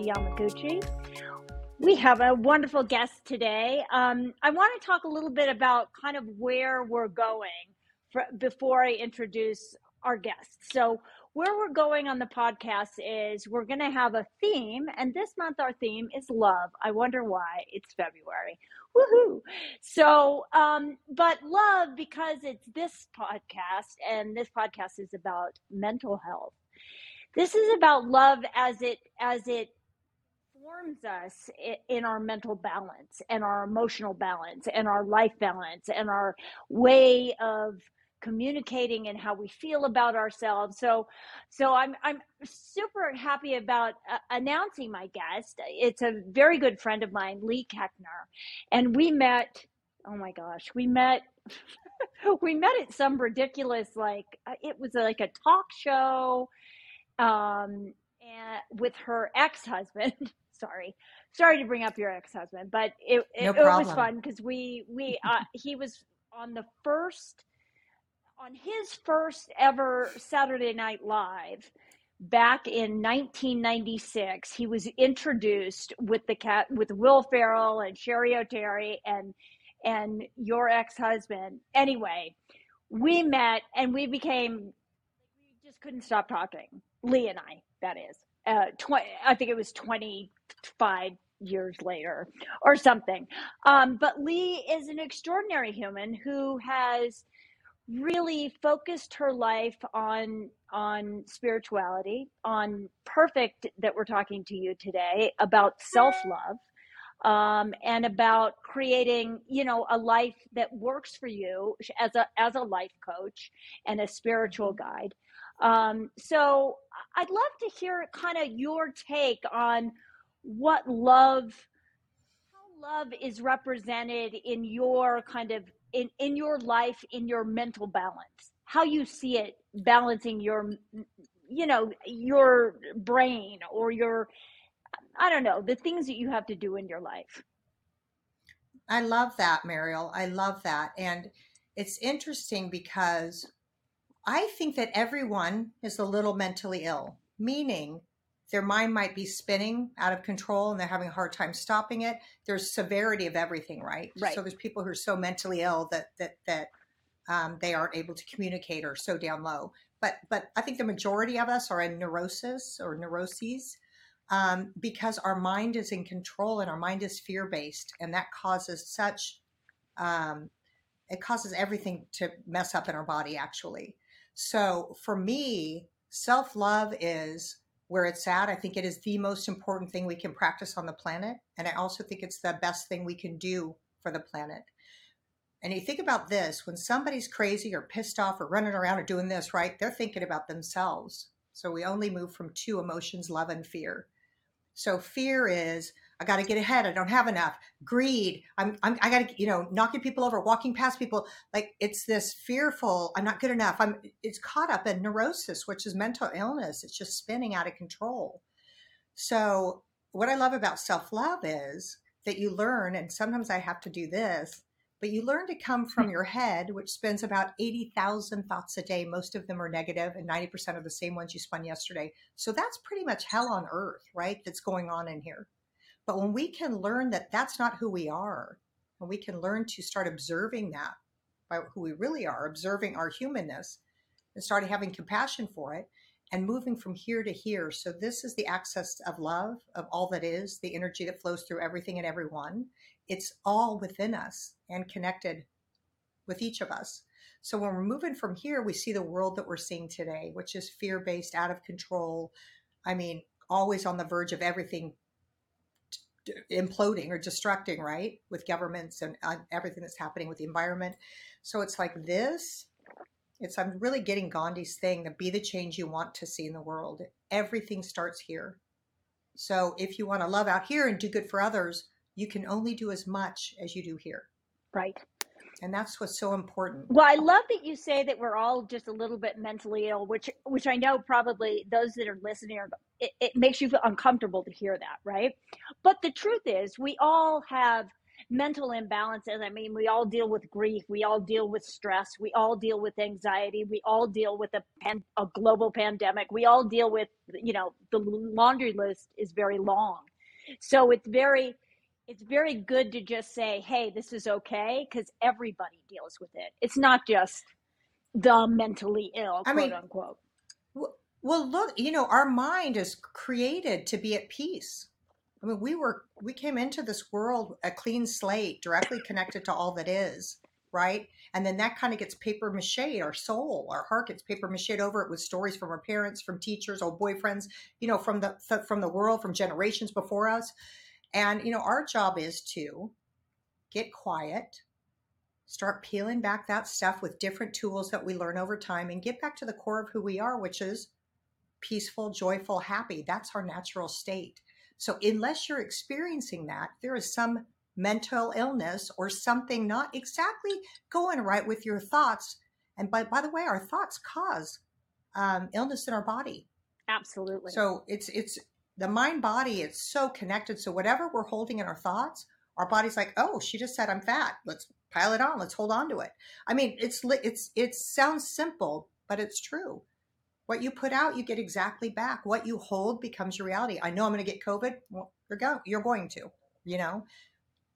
Yamaguchi. We have a wonderful guest today. Um, I want to talk a little bit about kind of where we're going for, before I introduce our guest. So, where we're going on the podcast is we're going to have a theme, and this month our theme is love. I wonder why it's February. Woohoo! So, um, but love because it's this podcast, and this podcast is about mental health. This is about love as it as it forms us in our mental balance and our emotional balance and our life balance and our way of communicating and how we feel about ourselves. So, so I'm I'm super happy about uh, announcing my guest. It's a very good friend of mine, Leigh Koechner, and we met. Oh my gosh, we met. we met at some ridiculous like uh, it was like a talk show um and with her ex-husband sorry sorry to bring up your ex-husband but it it, no it was fun because we we uh he was on the first on his first ever Saturday Night Live back in 1996, he was introduced with the cat with Will Ferrell and Cheri Oteri and and your ex-husband. Anyway, we met and we became we just couldn't stop talking. Leigh and I, that is. Uh, 20, I think it was 25 years later or something. Um, but Leigh is an extraordinary human who has really focused her life on on spirituality on perfect that we're talking to you today about self-love um, and about creating you know a life that works for you as a as a life coach and a spiritual mm-hmm. guide um, so i'd love to hear kind of your take on what love how love is represented in your kind of in in your life in your mental balance how you see it balancing your you know your brain or your i don't know the things that you have to do in your life. I love that mariel. I love that. And it's interesting because i think that everyone is a little mentally ill meaning their mind might be spinning out of control and they're having a hard time stopping it. There's severity of everything right? Right. so there's people who are so mentally ill that that that um, they aren't able to communicate or so down low. But but i think the majority of us are in neurosis or neuroses um, because our mind is in control and our mind is fear based and that causes such um, it causes everything to mess up in our body actually. So for me self love is where it's at. I think it is the most important thing we can practice on the planet. And I also think it's the best thing we can do for the planet. And you think about this when somebody's crazy or pissed off or running around or doing this, right? They're thinking about themselves. So we only move from two emotions, love and fear. So fear is I got to get ahead. I don't have enough. Greed. I'm, I'm I got to, you know, knocking people over, walking past people. Like it's this fearful, I'm not good enough. I'm, it's caught up in neurosis, which is mental illness. It's just spinning out of control. So what I love about self love is that you learn, and sometimes I have to do this, but you learn to come from your head, which spends about 80,000 thoughts a day. Most of them are negative, and 90% are the same ones you spun yesterday. So that's pretty much hell on earth, right? That's going on in here. But when we can learn that that's not who we are, when we can learn to start observing that by who we really are, observing our humanness, and start having compassion for it and moving from here to here. So, this is the access of love, of all that is, the energy that flows through everything and everyone. It's all within us and connected with each of us. So, when we're moving from here, we see the world that we're seeing today, which is fear based, out of control. I mean, always on the verge of everything imploding or destructing, right? With governments and uh, everything that's happening with the environment. So it's like this. It's I'm really getting Gandhi's thing to be the change you want to see in the world. Everything starts here. So if you want to love out here and do good for others, you can only do as much as you do here. Right. And that's what's so important. Well, I love that you say that we're all just a little bit mentally ill, which which I know probably those that are listening are it, it makes you feel uncomfortable to hear that, right? But the truth is, we all have mental imbalances. I mean, we all deal with grief, we all deal with stress, we all deal with anxiety, we all deal with a, pan, a global pandemic, we all deal with, you know, the laundry list is very long. So it's very, it's very good to just say, hey, this is okay, because everybody deals with it. It's not just the mentally ill, I quote mean, unquote. Well, look, you know, our mind is created to be at peace. I mean, we were we came into this world a clean slate, directly connected to all that is, right? And then that kind of gets paper mache. Our soul, our heart gets paper mache over it with stories from our parents, from teachers, old boyfriends, you know, from the from the world, from generations before us. And you know, our job is to get quiet, start peeling back that stuff with different tools that we learn over time, and get back to the core of who we are, which is peaceful, joyful, happy. That's our natural state. So, unless you're experiencing that, there is some mental illness or something not exactly going right with your thoughts. And by, by the way, our thoughts cause um, illness in our body. Absolutely. So it's it's the mind body. is so connected. So whatever we're holding in our thoughts, our body's like, oh, she just said I'm fat. Let's pile it on. Let's hold on to it. I mean, it's it's it sounds simple, but it's true. What you put out, you get exactly back. What you hold becomes your reality. I know I'm going to get COVID. Well, you're going. You're going to. You know,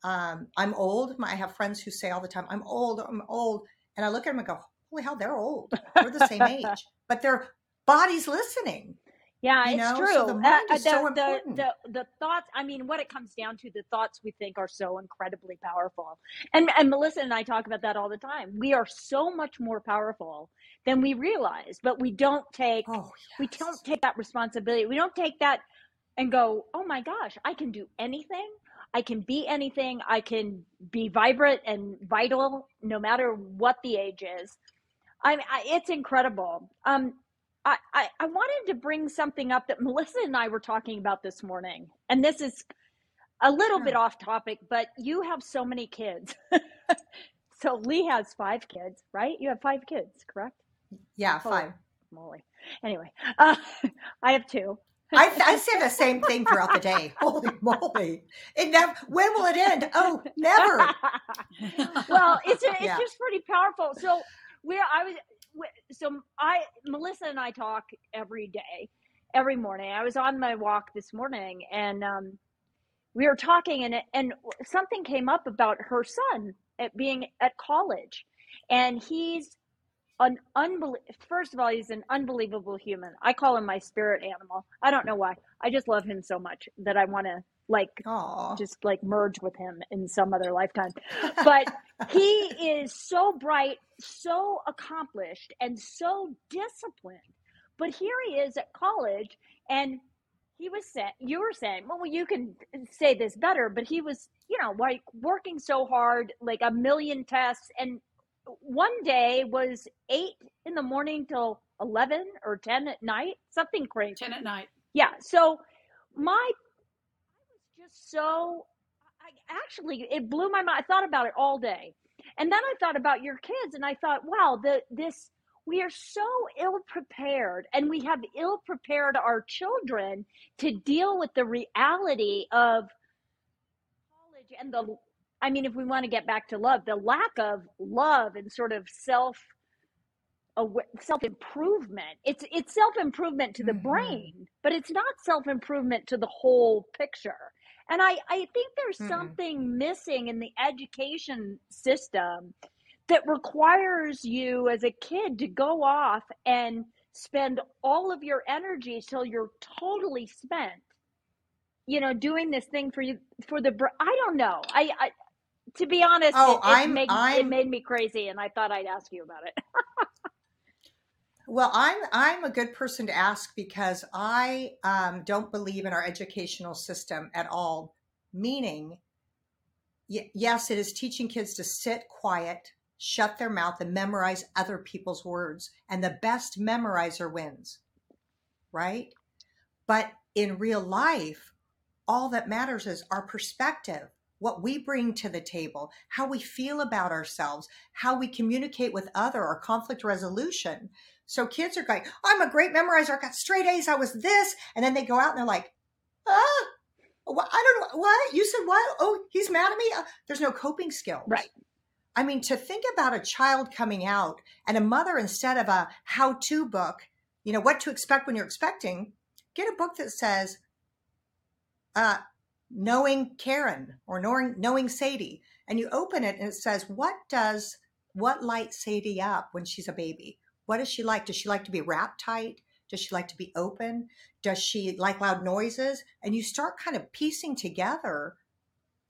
um, I'm old. My, I have friends who say all the time, "I'm old. I'm old," and I look at them and go, "Holy hell, they're old. We're the same age, but their body's listening." Yeah, you it's know? true. So the, uh, the, so the, the, the, thoughts, I mean, what it comes down to, the thoughts we think are so incredibly powerful. And, and Melissa and I talk about that all the time. We are so much more powerful than we realize, but we don't take, oh, yes. we don't take that responsibility. We don't take that and go, oh my gosh, I can do anything. I can be anything. I can be vibrant and vital no matter what the age is. I, I it's incredible. Um, I, I, I wanted to bring something up that Melissa and I were talking about this morning. And this is a little bit off topic, but you have so many kids. so Leigh has five kids, right? You have five kids, correct? Yeah, five. Molly. Anyway, uh, I have two. I, I say the same thing throughout the day. Holy moly! It never. When will it end? Oh, never. well, it's it's yeah. just pretty powerful. So where I was so I Melissa and I talk every day, every morning. I was on my walk this morning and um, we were talking and and something came up about her son at being at college, and he's an unbelievable. First of all, he's an unbelievable human. I call him my spirit animal. I don't know why. I just love him so much that I want to like Aww. just like merge with him in some other lifetime. But he is so bright, so accomplished, and so disciplined. But here he is at college, and he was saying, you were saying, well, you can say this better, but he was, you know, like working so hard, like a million tests. And one day was eight in the morning till 11 or 10 at night, something crazy. 10 at night. Yeah. So my just so I actually it blew my mind. I thought about it all day. And then I thought about your kids and I thought, wow, the this we are so ill prepared and we have ill prepared our children to deal with the reality of college and the I mean if we want to get back to love, the lack of love and sort of self self improvement. It's it's self improvement to the mm-hmm. brain, but it's not self improvement to the whole picture. And I, I think there's mm something missing in the education system that requires you as a kid to go off and spend all of your energy till you're totally spent you know doing this thing for you for the i don't know. I, I to be honest oh, it, it, made, I'm, it made me crazy and i thought i'd ask you about it Well, I'm I'm a good person to ask because I um, don't believe in our educational system at all. Meaning, y- yes, it is teaching kids to sit quiet, shut their mouth, and memorize other people's words, and the best memorizer wins, right? But in real life, all that matters is our perspective what we bring to the table, how we feel about ourselves, how we communicate with other, our conflict resolution. So kids are going, I'm a great memorizer. I got straight A's. I was this. And then they go out and they're like, ah, Well, I don't know what you said. What? Oh, he's mad at me. Uh, there's no coping skills. Right. I mean, to think about a child coming out and a mother instead of a how-to book, you know, what to expect when you're expecting, get a book that says, uh, "Knowing Karen" or "Knowing Knowing Sadie," and you open it and it says, "What does what lights Sadie up when she's a baby? What does she like? Does she like to be wrapped tight? Does she like to be open? Does she like loud noises? And you start kind of piecing together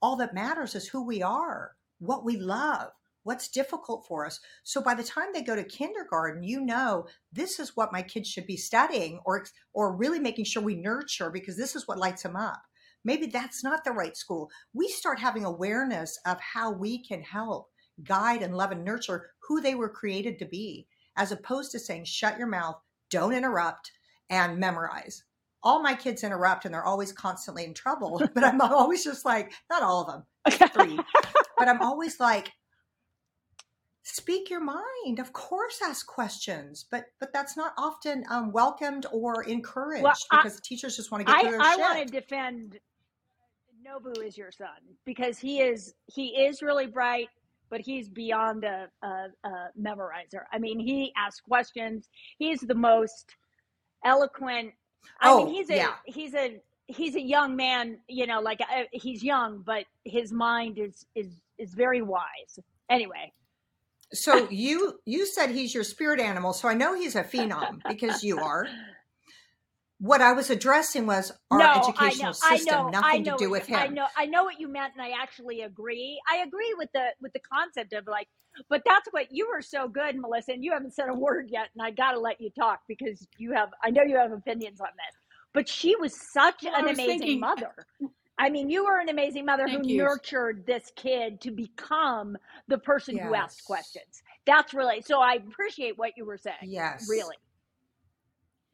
all that matters is who we are, what we love, what's difficult for us. So by the time they go to kindergarten, you know this is what my kids should be studying or or really making sure we nurture because this is what lights them up. Maybe that's not the right school. We start having awareness of how we can help guide and love and nurture who they were created to be as opposed to saying shut your mouth don't interrupt, and memorize. All my kids interrupt and they're always constantly in trouble, but I'm always just like, not all of them, three, but I'm always like, speak your mind of course ask questions but but that's not often um, welcomed or encouraged well, because I, teachers just want to get I, their I shit. want to defend nobu is your son because he is he is really bright but he's beyond a, a, a memorizer. I mean, he asks questions. He's the most eloquent. I oh, mean, he's a yeah. he's a he's a young man. You know, like uh, he's young, but his mind is is is very wise. Anyway. So you you said he's your spirit animal, so I know he's a phenom because you are what I was addressing was our no, educational know, system, know, nothing to do with him. I know, I know what you meant, and I actually agree. I agree with the with the concept of like, but that's what you were so good, Melissa, and you haven't said a word yet, and I got to let you talk because you have. I know you have opinions on this, but she was such well, an amazing thinking, uh, mother. I mean, you were an amazing mother who you. nurtured this kid to become the person yes. who asked questions. That's really so. I appreciate what you were saying. Yes, really.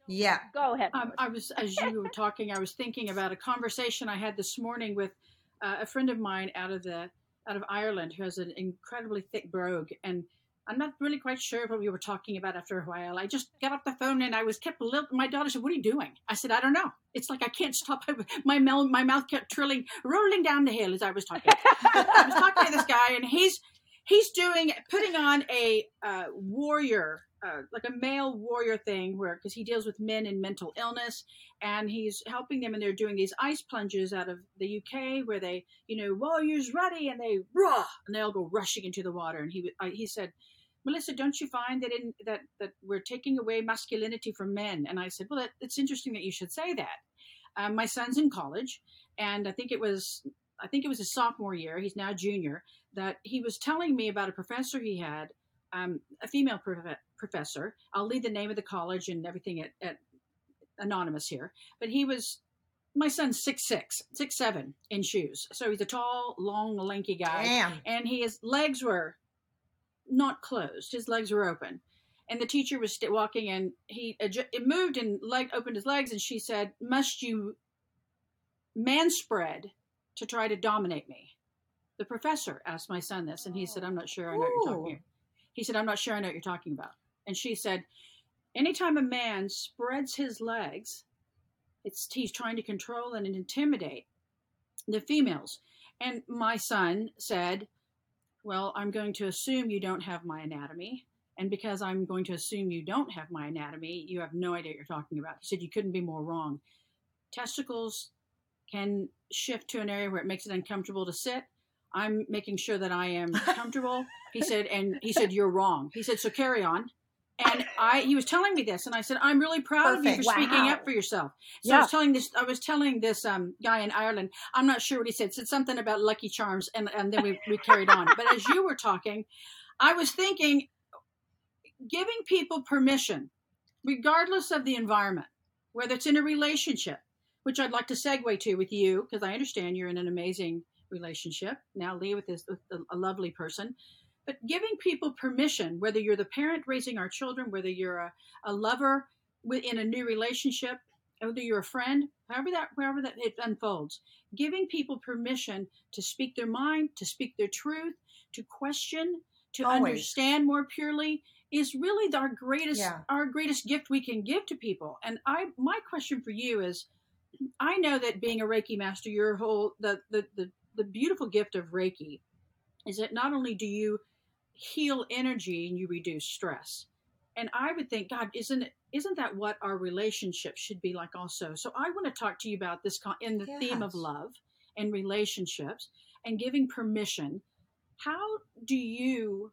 Yeah. Go ahead. Um, I was, as you were talking, I was thinking about a conversation I had this morning with uh, a friend of mine out of the out of Ireland who has an incredibly thick brogue, and I'm not really quite sure what we were talking about after a while. I just got off the phone and I was kept a little. My daughter said, "What are you doing?" I said, "I don't know. It's like I can't stop. My mouth, my mouth kept trilling, rolling down the hill as I was talking. I was talking to this guy, and he's he's doing putting on a uh, warrior uh, like a male warrior thing where because he deals with men in mental illness and he's helping them and they're doing these ice plunges out of the UK where they you know warriors ready and they raw and they all go rushing into the water and he I, he said Melissa don't you find that in that that we're taking away masculinity from men? And I said well that, it's interesting that you should say that. Um, my son's in college and I think it was I think it was his sophomore year he's now junior that he was telling me about a professor he had um, a female prof- professor. I'll leave the name of the college and everything at, at anonymous here, but he was my son's six six, six seven in shoes. So he's a tall, long, lanky guy. Damn. And his legs were not closed. His legs were open. And the teacher was st- walking and he it moved and leg opened his legs and she said, "Must you man spread to try to dominate me?" The professor asked my son this and he said, "I'm not sure I know what you're talking about." He said, I'm not sure I know what you're talking about. And she said, Anytime a man spreads his legs, it's he's trying to control and intimidate the females. And my son said, Well, I'm going to assume you don't have my anatomy. And because I'm going to assume you don't have my anatomy, you have no idea what you're talking about. He said, You couldn't be more wrong. Testicles can shift to an area where it makes it uncomfortable to sit. I'm making sure that I am comfortable. he said, and he said, you're wrong. He said, so carry on. And I, he was telling me this, and I said, I'm really proud Perfect. of you for wow. speaking up for yourself. So yeah. I was telling this, I was telling this um, guy in Ireland. I'm not sure what he said. Said something about Lucky Charms, and and then we we carried on. But as you were talking, I was thinking, giving people permission, regardless of the environment, whether it's in a relationship, which I'd like to segue to with you, because I understand you're in an amazing relationship. Now Leigh with, this, with a lovely person. But giving people permission, whether you're the parent raising our children, whether you're a, a lover in a new relationship, whether you're a friend, however that however that it unfolds, giving people permission to speak their mind, to speak their truth, to question, to Always. understand more purely is really our greatest yeah. our greatest gift we can give to people. And I my question for you is I know that being a Reiki master, your whole the the the, the beautiful gift of Reiki is that not only do you heal energy and you reduce stress. And I would think, God, isn't it, isn't that what our relationship should be like also? So I want to talk to you about this in the yes. theme of love and relationships and giving permission. How do you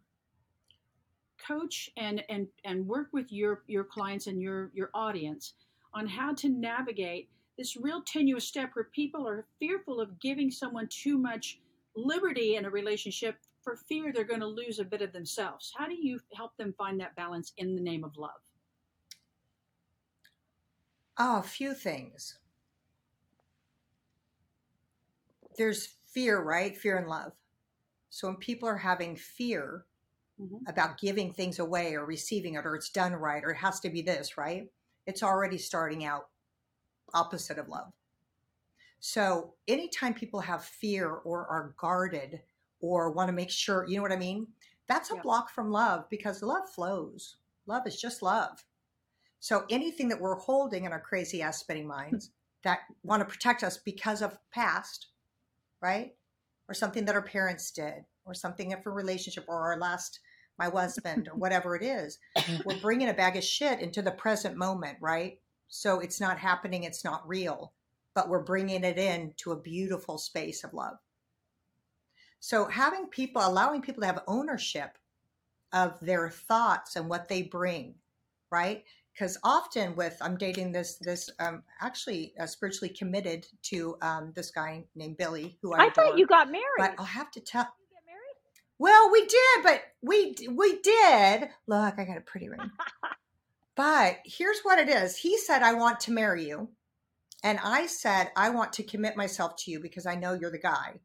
coach and and and work with your your clients and your your audience on how to navigate this real tenuous step where people are fearful of giving someone too much liberty in a relationship for fear they're going to lose a bit of themselves. How do you help them find that balance in the name of love? Oh, a few things. There's fear, right? Fear and love. So when people are having fear mm-hmm. about giving things away or receiving it or it's done right or it has to be this, right? It's already starting out opposite of love. So anytime people have fear or are guarded or want to make sure, you know what I mean? That's a yeah. block from love because love flows. Love is just love. So anything that we're holding in our crazy ass spinning minds that want to protect us because of past, right? Or something that our parents did, or something of a relationship, or our last, my husband, or whatever it is, we're bringing a bag of shit into the present moment, right? So it's not happening, it's not real, but we're bringing it in to a beautiful space of love. So having people, allowing people to have ownership of their thoughts and what they bring, right? Because often with I'm dating this this um, actually uh, spiritually committed to um, this guy named Billy who I, I thought you got married. But I'll have to tell. Well, we did, but we we did. Look, I got a pretty ring. but here's what it is. He said, "I want to marry you," and I said, "I want to commit myself to you because I know you're the guy."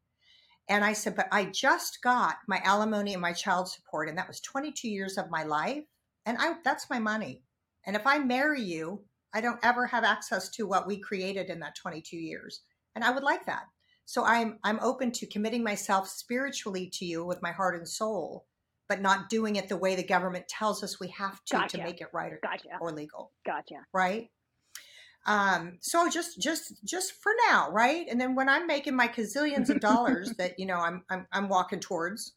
And I said, but I just got my alimony and my child support, and that was 22 years of my life. And I that's my money. And if I marry you, I don't ever have access to what we created in that 22 years. And I would like that. So I'm I'm open to committing myself spiritually to you with my heart and soul, but not doing it the way the government tells us we have to gotcha. to make it right or, gotcha. or legal. Gotcha. Right? Um, so just just just for now, right? And then when I'm making my gazillions of dollars that you know I'm I'm, I'm walking towards,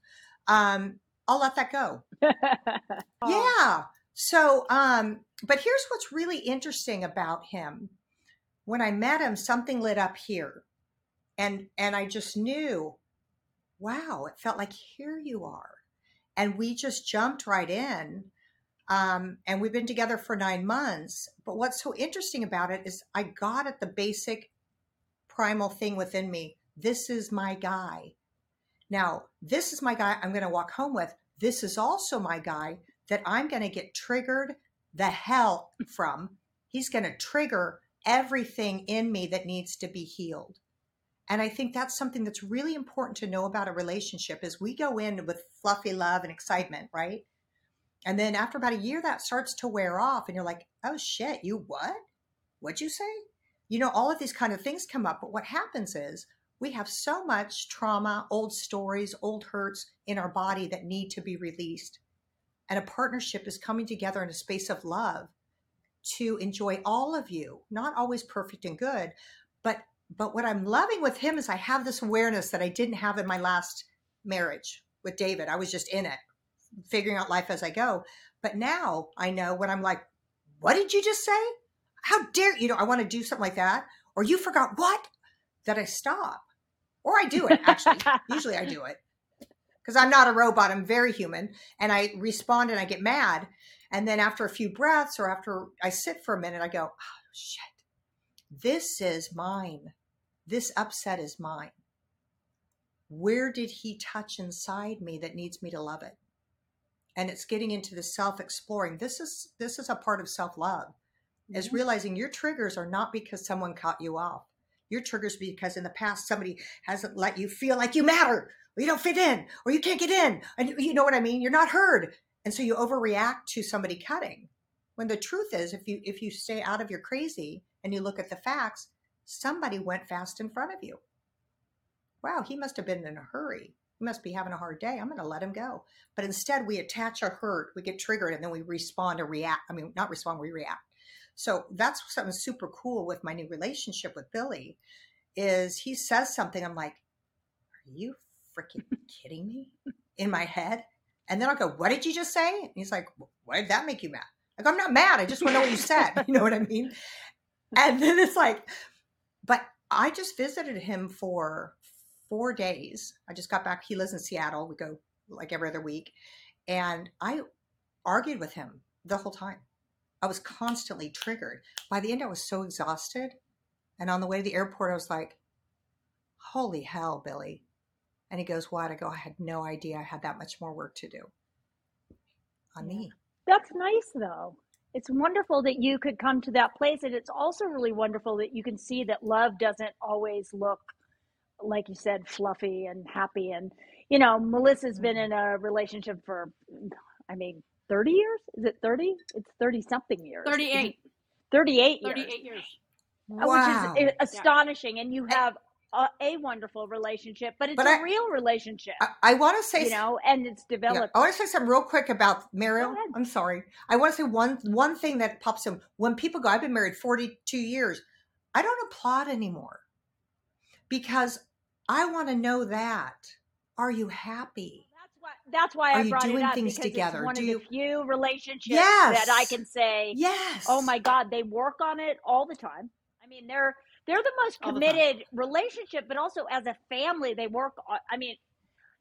um, I'll let that go. yeah. So, um, but here's what's really interesting about him. When I met him, something lit up here, and and I just knew, wow, it felt like here you are, and we just jumped right in um, and we've been together for nine months. But what's so interesting about it is I got at the basic primal thing within me. This is my guy. Now, this is my guy I'm going to walk home with. This is also my guy that I'm going to get triggered the hell from. He's going to trigger everything in me that needs to be healed. And I think that's something that's really important to know about a relationship is we go in with fluffy love and excitement, right? And then after about a year, that starts to wear off, and you're like, oh shit, you what? What'd you say? You know, all of these kind of things come up. But what happens is we have so much trauma, old stories, old hurts in our body that need to be released. And a partnership is coming together in a space of love to enjoy all of you, not always perfect and good, but what I'm loving with him is I have this awareness that I didn't have in my last marriage with David. I was just in it figuring out life as I go. But now I know when I'm like, what did you just say? How dare you know, I want to do something like that. Or you forgot what? That I stop. Or I do it, actually. Usually I do it. Because I'm not a robot, I'm very human. And I respond and I get mad. And then after a few breaths or after I sit for a minute, I go, oh, shit, this is mine. This upset is mine. Where did he touch inside me that needs me to love it? and it's getting into the self-exploring this is this is a part of self-love mm-hmm. is realizing your triggers are not because someone cut you off your triggers because in the past somebody hasn't let you feel like you matter or you don't fit in or you can't get in and you know what i mean you're not heard and so you overreact to somebody cutting when the truth is if you if you stay out of your crazy and you look at the facts somebody went fast in front of you wow he must have been in a hurry he must be having a hard day. I'm going to let him go. But instead, we attach our hurt, we get triggered, and then we respond or react. I mean, not respond, we react. So that's something super cool with my new relationship with Billy is he says something. I'm like, are you freaking kidding me in my head? And then I'll go, what did you just say? And he's like, why did that make you mad? Like, I'm not mad. I just want to know what you said. You know what I mean? And then it's like, I just visited him for four days. I just got back. He lives in Seattle. We go like every other week. And I argued with him the whole time. I was constantly triggered. By the end, I was so exhausted. And on the way to the airport, I was like, holy hell, Billy. And he goes, What? I go, I had no idea I had that much more work to do on me. That's nice, though. It's wonderful that you could come to that place. And it's also really wonderful that you can see that love doesn't always look, like you said, fluffy and happy. And, you know, Melissa's been Mhm. in a relationship for, I mean, 30 years? Is it 30? It's 30 something years. 38. 38 years. 38 years. uh, Wow. which is uh, astonishing. And you have a, a wonderful relationship, but it's But a I- real relationship, I, I want to say you know, and it's Yeah, developed. I want to say something real quick about Mariel. I'm sorry. I want to say one one thing that pops in when people go. I've been married 42 years. I don't applaud anymore because I want to know that. Are you happy? That's why. That's why Are I brought it up things because together? it's one Do of you- the few relationships Yes. that I can say, Yes. "Oh my God, they work on it all the time." I mean, they're they're the most All the committed relationship, but also as a family, they work. On, I mean,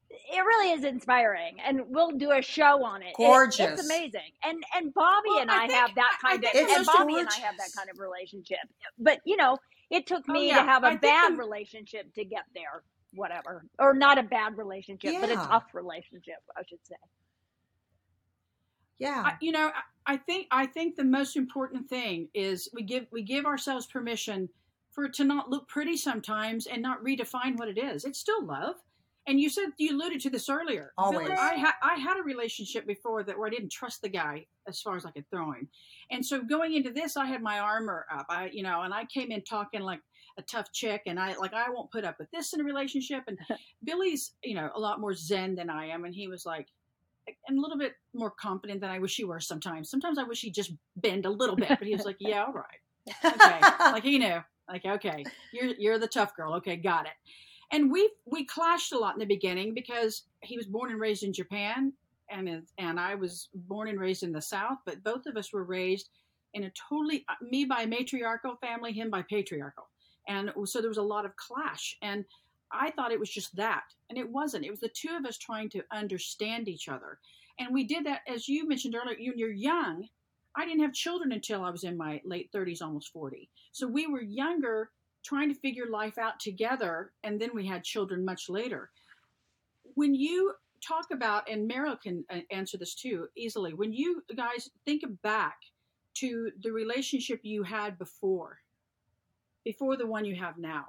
it really is inspiring, and we'll do a show on it. It- Gorgeous. it's amazing. And and Bobby Well, and I I, think- have that I- I kind of, think and most Bobby and I have that kind of relationship. But you know, it took Oh, me yeah. to have I a think bad relationship to get there. Whatever, or not a bad relationship, but a tough relationship, I should say. Yeah. I, you know, I, I think I think the most important thing is we give we give ourselves permission for it to not look pretty sometimes and not redefine what it is. It's still love. And you said you alluded to this earlier. Always. Billy, I had I had a relationship before that where I didn't trust the guy as far as I could throw him, and so going into this, I had my armor up. I you know, and I came in talking like a tough chick, and I like I won't put up with this in a relationship. And Billy's you know a lot more zen than I am, and he was like and a little bit more confident than I wish he were sometimes. Sometimes I wish he'd just bend a little bit, but he was like, "Yeah, all right, okay." like he knew, like, "Okay, you're you're the tough girl. Okay, got it." And we we clashed a lot in the beginning because he was born and raised in Japan, and and I was born and raised in the South. But both of us were raised in a totally uh, me by matriarchal family, him by patriarchal, and so there was a lot of clash. And I thought it was just that, and it wasn't. It was the two of us trying to understand each other, and we did that as you mentioned earlier. When you're young, I didn't have children until I was in my late 30s, almost 40. So we were younger, trying to figure life out together, and then we had children much later. When you talk about, and Mariel can uh, answer this too easily, when you guys think back to the relationship you had before, before the one you have now,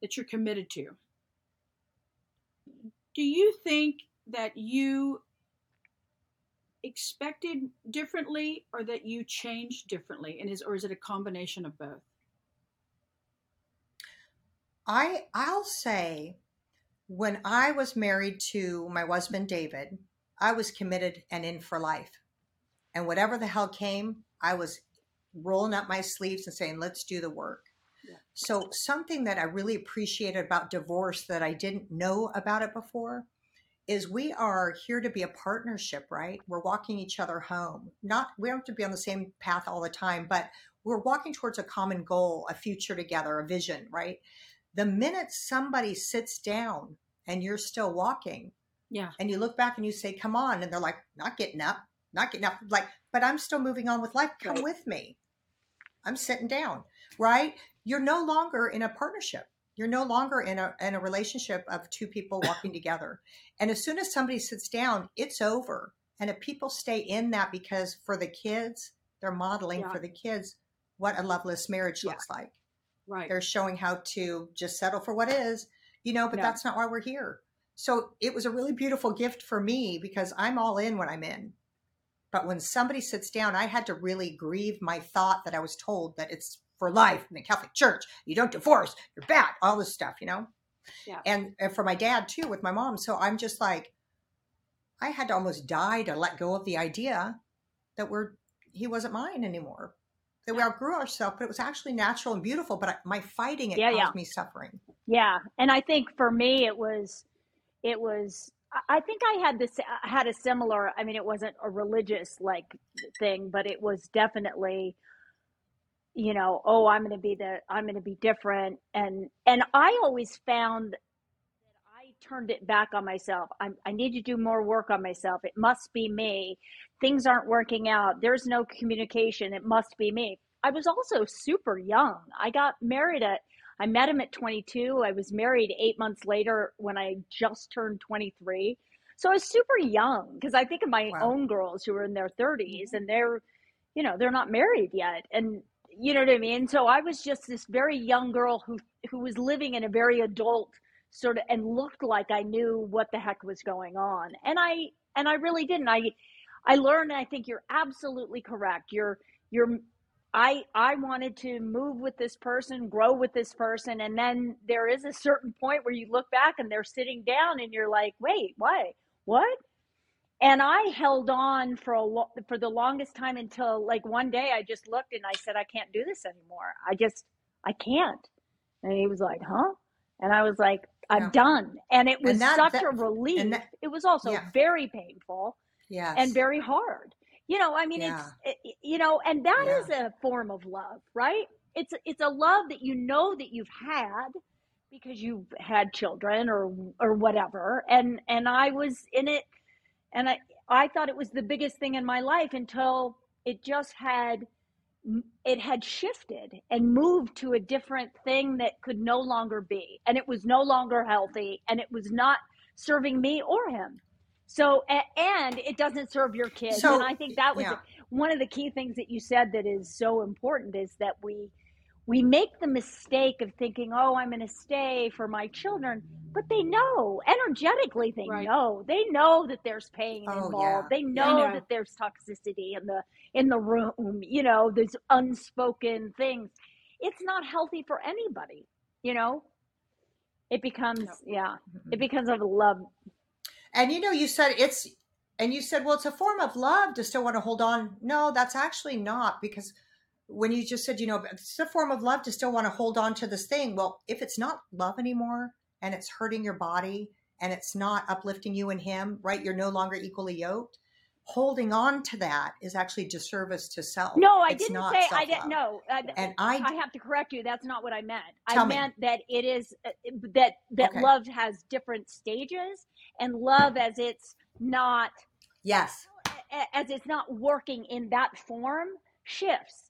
that you're committed to, do you think that you expected differently or that you changed differently and is or is it a combination of both I I'll say when I was married to my husband David, I was committed and in for life. And whatever the hell came, I was rolling up my sleeves and saying, "Let's do the work." Yeah. So something that I really appreciated about divorce that I didn't know about it before is we are here to be a partnership, right? We're walking each other home. Not we don't have to be on the same path all the time, but we're walking towards a common goal, a future together, a vision, right? The minute somebody sits down and you're still walking, yeah and you look back and you say, "Come on," and they're like, "Not getting up, not getting up," like, but I'm still moving on with life. Come Right. with me. I'm sitting down, right? You're no longer in a partnership. You're no longer in a in a relationship of two people walking together. And as soon as somebody sits down, it's over. And if people stay in that because for the kids, they're modeling Yeah. for the kids what a loveless marriage Yeah. looks like. right They're showing how to just settle for what is, you know, but Yeah. that's not why we're here. So it was a really beautiful gift for me because I'm all in when I'm in. But when somebody sits down, I had to really grieve my thought that I was told that it's for life in the Catholic Church. You don't divorce, you're bad, all this stuff, you know? Yeah. And, and for my dad too, with my mom. So I'm just like, I had to almost die to let go of the idea that we're he wasn't mine anymore. that we outgrew ourselves, but it was actually natural and beautiful. But I, my fighting it Yeah, caused yeah. me suffering. Yeah, and I think for me it was, it was. I- think I had this I had a similar. I mean, it wasn't a religious like thing, but it was definitely, you know, oh, I'm going to be the I'm going to be different, and and I always found that I turned it back on myself. I I need to do more work on myself. It must be me. Things aren't working out. There's no communication. It must be me. I was also super young. I got married at I met him at 22. I was married eight months later when I just turned 23. So I was super young because I think of my Wow. own girls who are in their 30s mm-hmm. and they're, you know, they're not married yet. And you know what I mean? So I was just this very young girl who who was living in a very adult sort of and looked like I knew what the heck was going on. And I and I really didn't. I I learned and I think you're absolutely correct. You're you're I I wanted to move with this person, grow with this person, and then there is a certain point where you look back and they're sitting down, and you're like, wait, what, what? And I held on for a lo- for the longest time until like one day I just looked and I said, I can't do this anymore. I just I can't. And he was like, huh? And I was like, I'm Yeah. done. And it was And that- such that- a relief. that- it was also Yeah. very painful Yes. and very hard. You know, I mean, Yeah. it's it, you know, and that Yeah. is a form of love, right? It's it's a love that you know that you've had because you've had children or or whatever, and and I was in it, and I I thought it was the biggest thing in my life until it just had it had shifted and moved to a different thing that could no longer be. And it was no longer healthy and it was not serving me or him. So and it doesn't serve your kids. So, and i think that was yeah. one of the key things that you said that is so important is that we we make the mistake of thinking oh i'm going to stay for my children but they know energetically they Right. know they know that there's pain Oh, involved yeah. they Yeah. know, know. that there's toxicity in the in the room you know there's unspoken things it's not healthy for anybody you know it becomes No. yeah Mhm. it becomes of love And you know, you said it's, and you said, well, it's a form of love to still want to hold on. No, that's actually not because when you just said, you know, it's a form of love to still want to hold on to this thing. Well, if it's not love anymore and it's hurting your body and it's not uplifting you and him, right? You're no longer equally yoked. Holding on to that is actually disservice to self. no i It's didn't say i self-love. didn't no I, And I, I have to correct you. That's not what I meant. I me. meant that it is uh, that that Okay. love has different stages, and love as it's not yes, as it's not working in that form shifts.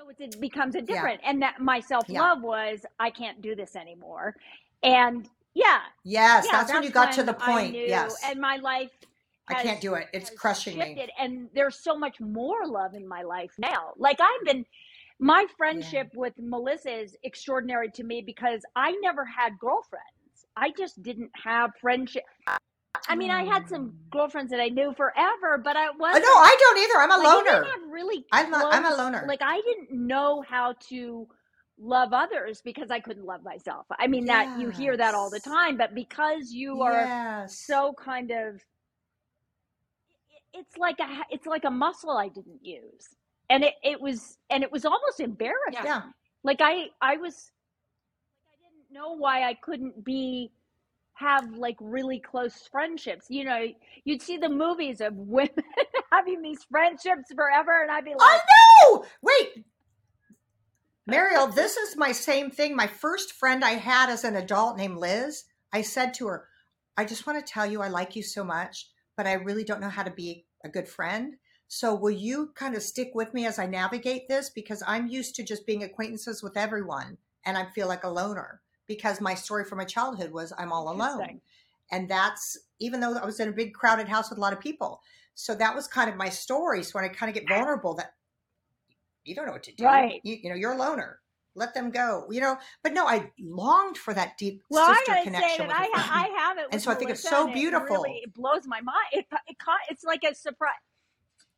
So it becomes a Yeah. different. And that my self love was I can't do this anymore, and yeah, yes, yeah, that's, when you got to the point. knew- yes. and my life. I can't do it. It's has crushing me. And there's so much more love in my life now. Like I've been, my friendship with Melissa is extraordinary to me because I never had girlfriends. I just didn't have friendship. I mean, I had some mm. girlfriends that I knew forever, but I wasn't. no, I don't either. I'm a like, loner. have really. I'm not- I'm a loner. Like I didn't know how to love others because I couldn't love myself. I mean, that you hear that all the time, but because you are yes. so kind of it's like a it's like a muscle I didn't use. And it, it was and it was almost embarrassing. Yeah. Like I I was I didn't know why I couldn't be have like really close friendships. You know, you'd see the movies of women having these friendships forever and I'd be like, I know. Wait, Mariel, this is my same thing. My first friend I had as an adult named Liz. I said to her, "I just want to tell you I like you so much, but I really don't know how to be a good friend." So, will you kind of stick with me as I navigate this? Because I'm used to just being acquaintances with everyone and I feel like a loner because my story from my childhood was I'm all alone. And that's even though I was in a big crowded house with a lot of people. So that was kind of my story. So when I kind of get vulnerable, that you don't know what to do. Right. You, you know, you're a loner. Let them go. You know, but no, I longed for that deep Well, I sister gotta say connection. that I, ha- I have it, And so I think it's so and it beautiful. really- It, blows my mind. It, it, it's like a surprise.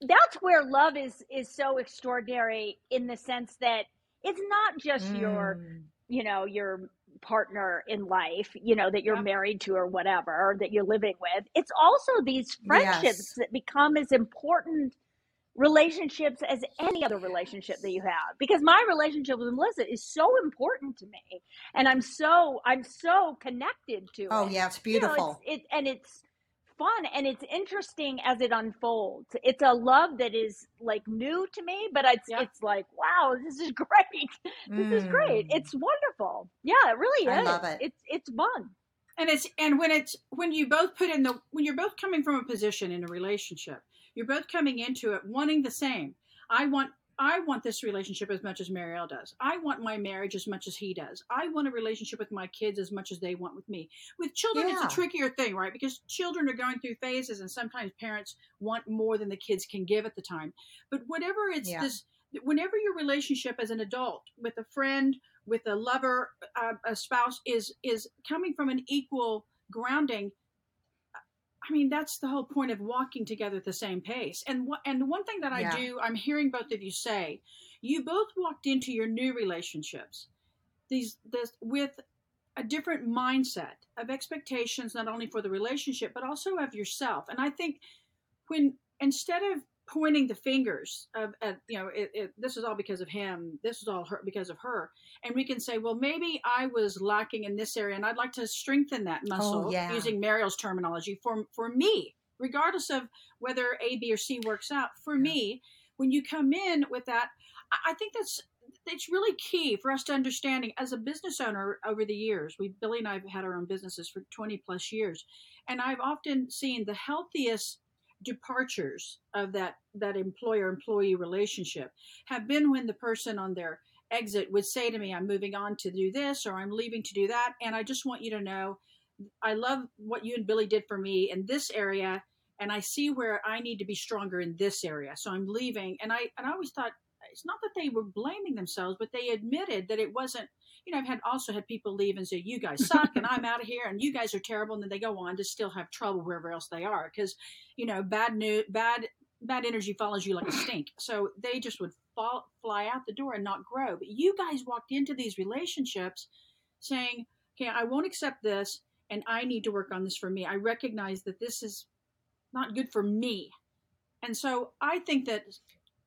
That's where love is is so extraordinary in the sense that it's not just your Mm. you know your partner in life you know that you're Yep. married to or whatever or that you're living with it's also these friendships Yes. that become as important relationships as any other relationship that you have because my relationship with melissa is so important to me and i'm so i'm so connected to Oh it yeah, it's you know beautiful. it's it and it's fun and it's interesting as it unfolds. It's a love that is like new to me but it's Yeah. it's like wow this is great. This is great. Mm, it's wonderful. Yeah it really is. I is. love it. it's it's fun. And it's and when it's when you both put in the when you're both coming from a position in a relationship you're both coming into it wanting the same. I want i want this relationship as much as Mariel does. I want my marriage as much as he does. I want a relationship with my kids as much as they want with me. With children it's a trickier thing right? Because children are going through phases and sometimes parents want more than the kids can give at the time. But whatever it's Yeah. this whenever your relationship as an adult with a friend with a lover uh, a spouse is is coming from an equal grounding i mean that's the whole point of walking together at the same pace and what and one thing that i Yeah. do i'm hearing both of you say you both walked into your new relationships these this with a different mindset of expectations not only for the relationship but also of yourself and i think when instead of pointing the fingers of at, you know it, it, this is all because of him this is all her because of her and we can say well maybe i was lacking in this area and i'd like to strengthen that oh, muscle Oh, yeah. using mariel's terminology for for me regardless of whether a b or c works out for Yeah. me when you come in with that I- i think that's it's really key for us to understanding as a business owner over the years we billy and i've had our own businesses for 20 plus years and i've often seen the healthiest departures of that that employer employee relationship. Have been when the person on their exit would say to me i'm moving on to do this or i'm leaving to do that and i just want you to know i love what you and billy did for me in this area and i see where i need to be stronger in this area so i'm leaving. And i and i always thought it's not that they were blaming themselves but they admitted that it wasn't you know i've had also had people leave and say you guys suck and i'm out of here and you guys are terrible and then they go on to still have trouble wherever else they are because you know bad news bad bad energy follows you like a stink. So they just would fall, fly out the door and not grow. But you guys walked into these relationships saying okay i won't accept this and i need to work on this for me. I recognize that this is not good for me. And so i think that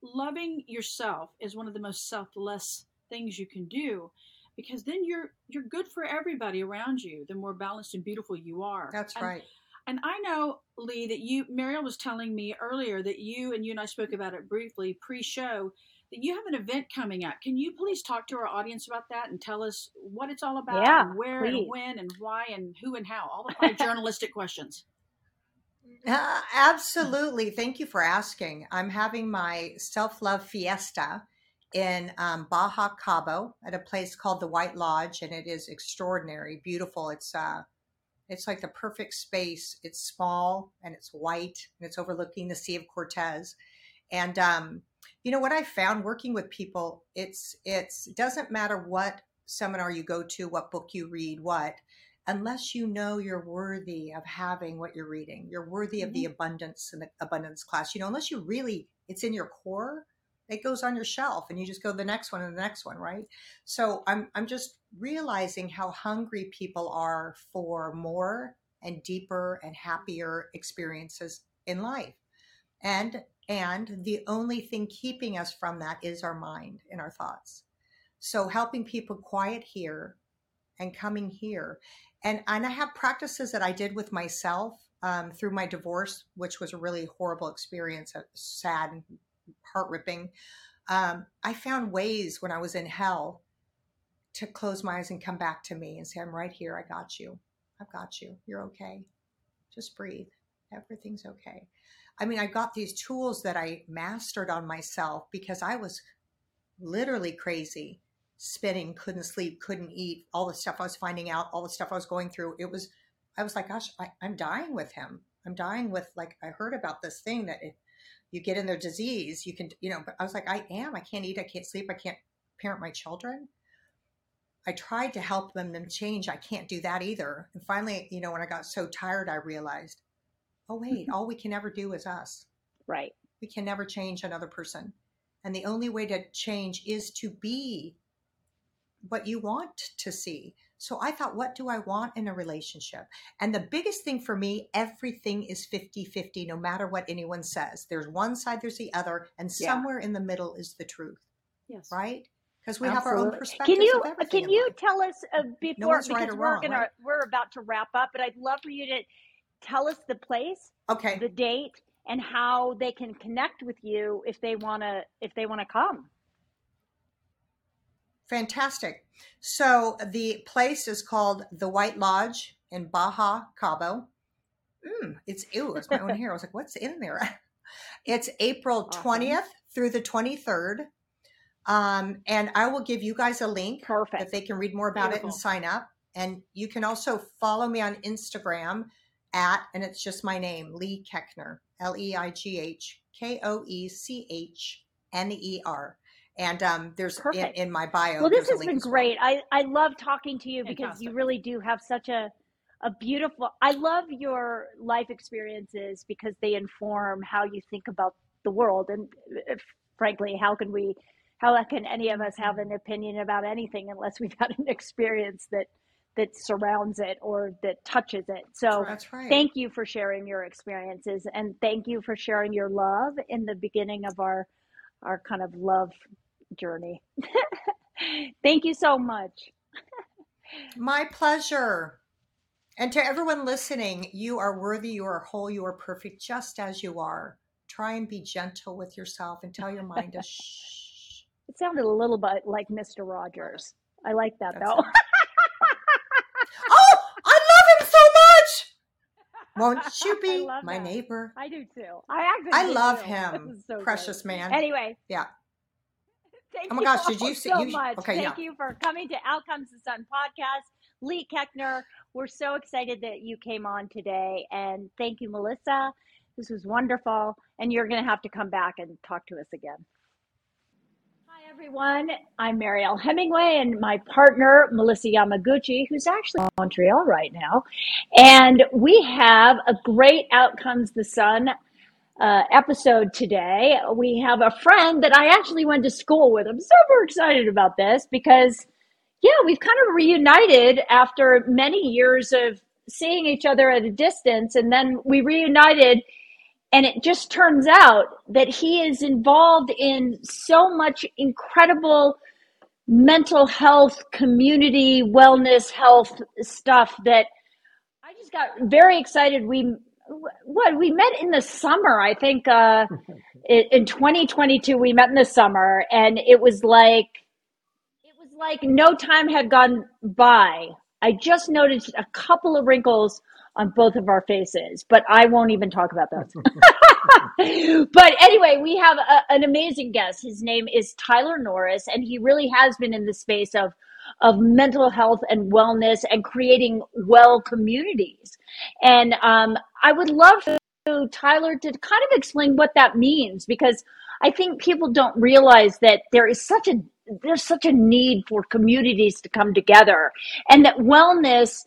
loving yourself is one of the most selfless things you can do because then you're you're good for everybody around you the more balanced and beautiful you are That's And- right. and I know, Leigh, that you, Mariel was telling me earlier that you and you and I spoke about it briefly pre show, that you have an event coming up. Can you please talk to our audience about that and tell us what it's all about Yeah, and where please. and when and why and who and how? All the five journalistic questions. Uh, absolutely. Thank you for asking. I'm having my self love fiesta in um, Baja Cabo at a place called the White Lodge, and it is extraordinary, beautiful. It's uh, it's like the perfect space. It's small and it's white, and it's overlooking the Sea of Cortez. And um, you know what I found working with people, it's it's it doesn't matter what seminar you go to, what book you read, what unless you know you're worthy of having what you're reading you're worthy of the abundance and the abundance class you know unless you really it's in your core it goes on your shelf and you just go the next one and the next one right? So i'm i'm just realizing how hungry people are for more and deeper and happier experiences in life. And and the only thing keeping us from that is our mind and our thoughts. So helping people quiet here and coming here. And and I have practices that I did with myself um, through my divorce, which was a really horrible experience, uh, sad and heart ripping. Um, I found ways when I was in hell to close my eyes and come back to me and say, "I'm right here. I got you. I've got you. You're okay. Just breathe. Everything's okay." I mean, I got these tools that I mastered on myself because I was literally crazy spinning, couldn't sleep, couldn't eat, all the stuff I was finding out, all the stuff I was going through. It was, I was like, gosh, I, I'm dying with him. I'm dying with, like, I heard about this thing that if you get in their disease, you can, you know, but I was like, I am. I can't eat. I can't sleep. I can't parent my children. I tried to help them, them change. I can't do that either. And finally, you know, when I got so tired, I realized, oh, wait, mm-hmm. all we can ever do is us. right We can never change another person. And the only way to change is to be what you want to see. So I thought, what do I want in a relationship? And the biggest thing for me, everything is 50 50, no matter what anyone says. There's one side, there's the other, and Yeah. somewhere in the middle is the truth, Yes. right? Because we have our own Absolutely. perspectives Can you can you tell us uh, before one's right because we're wrong, gonna right? we're about to wrap up, but I'd love for you to tell us the place, Okay. the date, and how they can connect with you if they wanna if they wanna come. Fantastic. So the place is called the White Lodge in Baja Cabo. Mm, it's ew, it's my own hair. I was like, what's in there? It's April Awesome. 20th through the 23rd. Um, and I will give you guys a link Perfect. that they can read more about it and sign up. And you can also follow me on Instagram at, and it's just my name, Leigh Koechner, L E I G H K O E C H N E R. And um, there's in, in my bio. well, this there's has been as well. great. I I love talking to you because you really do have such a a beautiful. I love your life experiences because they inform how you think about the world. And uh, frankly, how can we? How can any of us have an opinion about anything unless we've had an experience that that surrounds it or that touches it? So. That's right. Thank you for sharing your experiences and thank you for sharing your love in the beginning of our our kind of love journey. thank you so much. My pleasure. And to everyone listening, you are worthy, you are whole, you are perfect just as you are. Try and be gentle with yourself and tell your mind to shh. It sounded a little bit like Mr. Rogers. I like that That's though. Oh, I love him so much. Won't you be my that. neighbor? I do too. I actually I love too. him. So Precious good. man. Anyway. Yeah. Thank Oh my you gosh, did you see- so you- much. okay, Thank yeah. you for coming to Out Comes the Sun podcast. Leigh Koechner, we're so excited that you came on today. And thank you, Melissa. This was wonderful. And you're going to have to come back and talk to us again. Hi, everyone. I'm Mariel Hemingway and my partner, Melissa Yamaguchi, who's actually in Montreal right now. And we have a great Out Comes the Sun uh, episode today. We have a friend that I actually went to school with. I'm super excited about this because, yeah, we've kind of reunited after many years of seeing each other at a distance. And then we reunited, and it just turns out that he is involved in so much incredible mental health, community wellness, health stuff that I just got very excited. We what we met in the summer. I think uh, in in 2022 we met in the summer, and it was like it was like no time had gone by. I just noticed a couple of wrinkles on both of our faces, but I won't even talk about those. but anyway, we have a, an amazing guest. His name is Tyler Norris, and he really has been in the space of of mental health and wellness and creating well communities. And um, I would love Tyler to kind of explain what that means because I think people don't realize that there is such a there's such a need for communities to come together and that wellness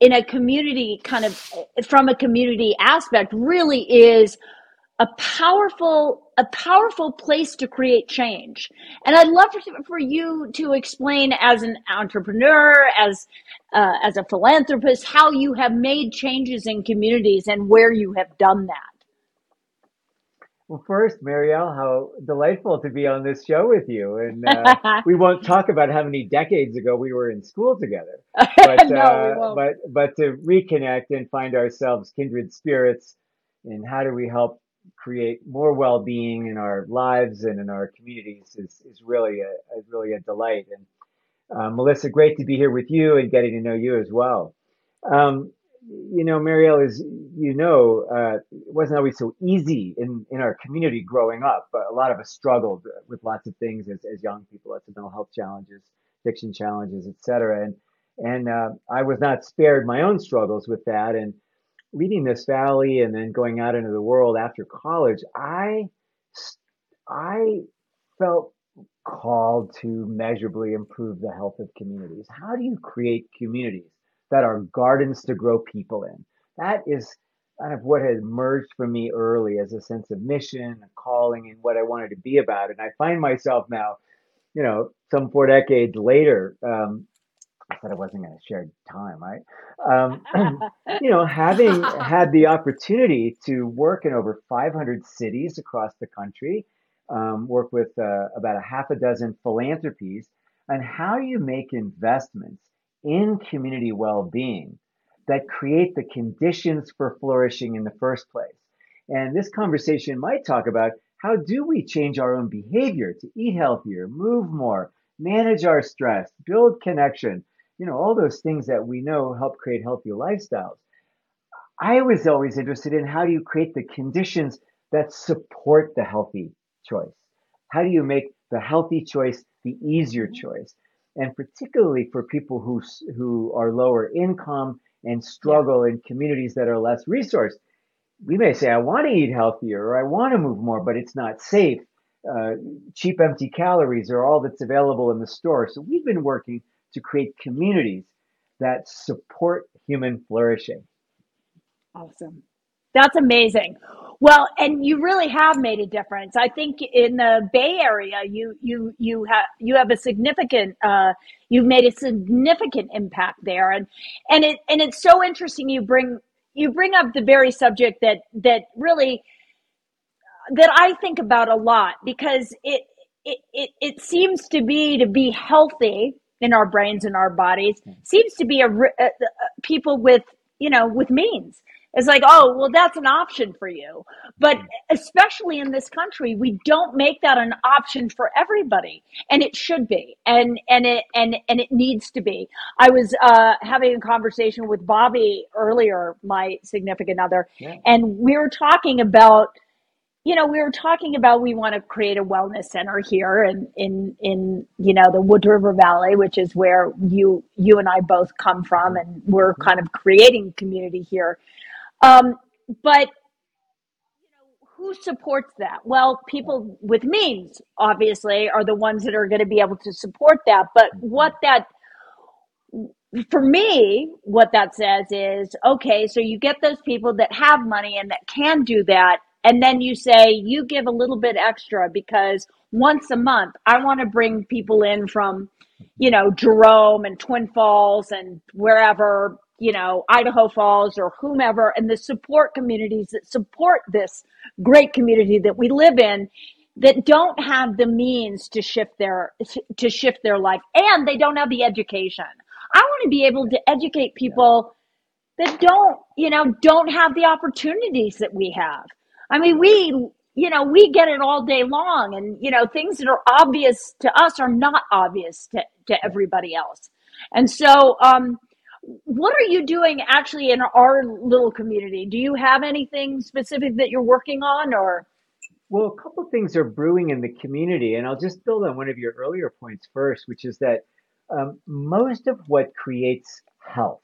in a community kind of from a community aspect really is a powerful a powerful place to create change. And i'd love for, for you to explain as an entrepreneur as uh, as a philanthropist how you have made changes in communities and where you have done that. Well, first, Mariel, how delightful to be on this show with you. And uh, we won't talk about how many decades ago we were in school together, but no uh, we won't. but but to reconnect and find ourselves kindred spirits, and how do we help create more well-being in our lives and in our communities is is really a, a really a delight. And uh, Melissa, great to be here with you and getting to know you as well. Um, you know, Mariel, as you know, uh, it wasn't always so easy in, in our community growing up. But a lot of us struggled with lots of things as, as young people, lots of mental health challenges, addiction challenges, et cetera. And, and uh, I was not spared my own struggles with that. And leaving this valley and then going out into the world after college, I, I felt called to measurably improve the health of communities. How do you create communities that are gardens to grow people in? That is kind of what had emerged for me early as a sense of mission, a calling, and what I wanted to be about. And I find myself now, you know, some four decades later, um, I said I wasn't going to share time, right? Um, you know, having had the opportunity to work in over 500 cities across the country, um, work with uh, about a half a dozen philanthropies, and how you make investments in community well-being that create the conditions for flourishing in the first place? And this conversation might talk about how do we change our own behavior to eat healthier, move more, manage our stress, build connection, you know, all those things that we know help create healthy lifestyles. I was always interested in how do you create the conditions that support the healthy choice? How do you make the healthy choice the easier choice? And particularly for people who, who are lower income and struggle in communities that are less resourced, we may say, I want to eat healthier or I want to move more, but it's not safe. Uh, cheap, empty calories are all that's available in the store. So we've been working to create communities that support human flourishing. Awesome. That's amazing. Well, and you really have made a difference. I think in the Bay Area, you you you have you have a significant uh, you've made a significant impact there, and and it and it's so interesting. You bring you bring up the very subject that that really that I think about a lot because it it it, it seems to be to be healthy in our brains and our bodies hmm. seems to be a, a, a people with you know with means it's like oh well that's an option for you but hmm. especially in this country we don't make that an option for everybody and it should be and and it and and it needs to be i was uh, having a conversation with bobby earlier my significant other yeah. and we were talking about you know, we were talking about we want to create a wellness center here in in in you know the Wood River Valley, which is where you you and I both come from, and we're kind of creating community here. Um, but you know, who supports that? Well, people with means, obviously, are the ones that are going to be able to support that. But what that for me, what that says is okay, so you get those people that have money and that can do that, and then you say you give a little bit extra because once a month I want to bring people in from, you know, Jerome and Twin Falls and wherever, you know, Idaho Falls or whomever, and the support communities that support this great community that we live in that don't have the means to shift their to shift their life and they don't have the education. I want to be able to educate people that don't, you know, don't have the opportunities that we have. I mean, we, you know, we get it all day long and, you know, things that are obvious to us are not obvious to, to everybody else. And so, um, what are you doing actually in our little community? Do you have anything specific that you're working on or? Well, a couple things are brewing in the community, and I'll just build on one of your earlier points first, which is that um, most of what creates health,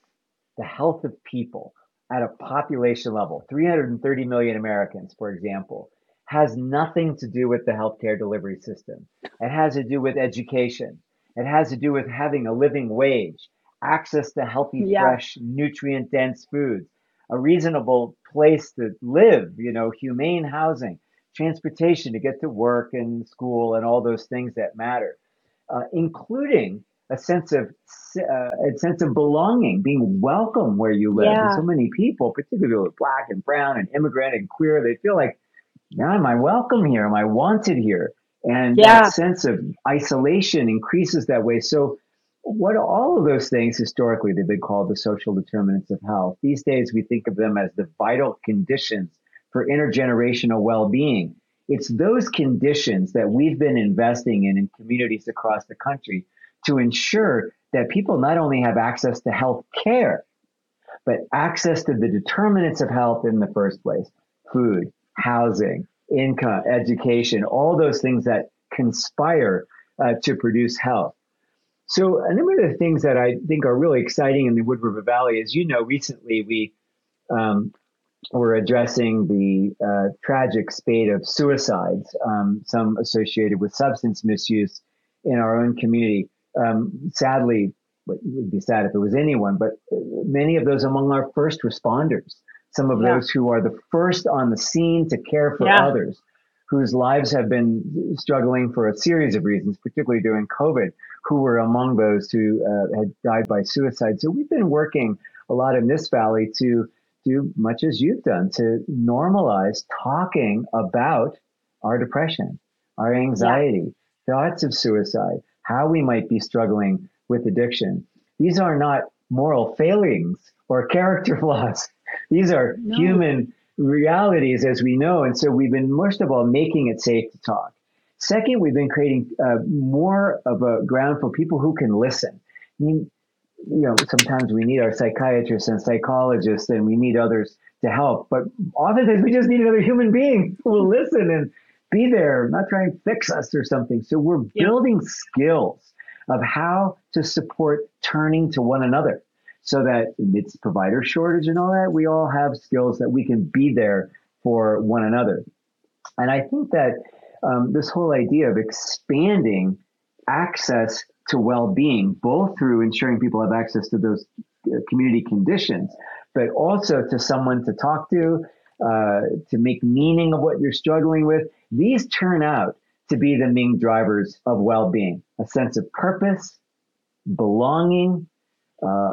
the health of people, at a population level, 330 million Americans, for example, has nothing to do with the healthcare delivery system. It has to do with education. It has to do with having a living wage, access to healthy, yeah. fresh, nutrient dense foods, a reasonable place to live, you know, humane housing, transportation to get to work and school and all those things that matter, uh, including a sense of uh, a sense of belonging, being welcome where you live. Yeah. And so many people, particularly with black and brown and immigrant and queer, they feel like, now am I welcome here? Am I wanted here? And yeah. that sense of isolation increases that way. So what all of those things historically they've been called the social determinants of health. These days we think of them as the vital conditions for intergenerational well-being. It's those conditions that we've been investing in in communities across the country to ensure that people not only have access to health care, but access to the determinants of health in the first place food, housing, income, education, all those things that conspire uh, to produce health. So, a number of the things that I think are really exciting in the Wood River Valley, as you know, recently we um, were addressing the uh, tragic spate of suicides, um, some associated with substance misuse in our own community um, sadly, it would be sad if it was anyone, but many of those among our first responders, some of yeah. those who are the first on the scene to care for yeah. others, whose lives have been struggling for a series of reasons, particularly during COVID, who were among those who uh, had died by suicide. So we've been working a lot in this valley to do much as you've done to normalize talking about our depression, our anxiety, yeah. thoughts of suicide, how we might be struggling with addiction. These are not moral failings or character flaws. These are no. human realities as we know. And so we've been, most of all, making it safe to talk. Second, we've been creating uh, more of a ground for people who can listen. I mean, you know, sometimes we need our psychiatrists and psychologists and we need others to help, but oftentimes we just need another human being who will listen and be there, not try and fix us or something. So we're yeah. building skills of how to support turning to one another so that it's provider shortage and all that. We all have skills that we can be there for one another. And I think that um, this whole idea of expanding access to well-being, both through ensuring people have access to those uh, community conditions, but also to someone to talk to, uh, to make meaning of what you're struggling with. These turn out to be the main drivers of well-being: a sense of purpose, belonging, uh,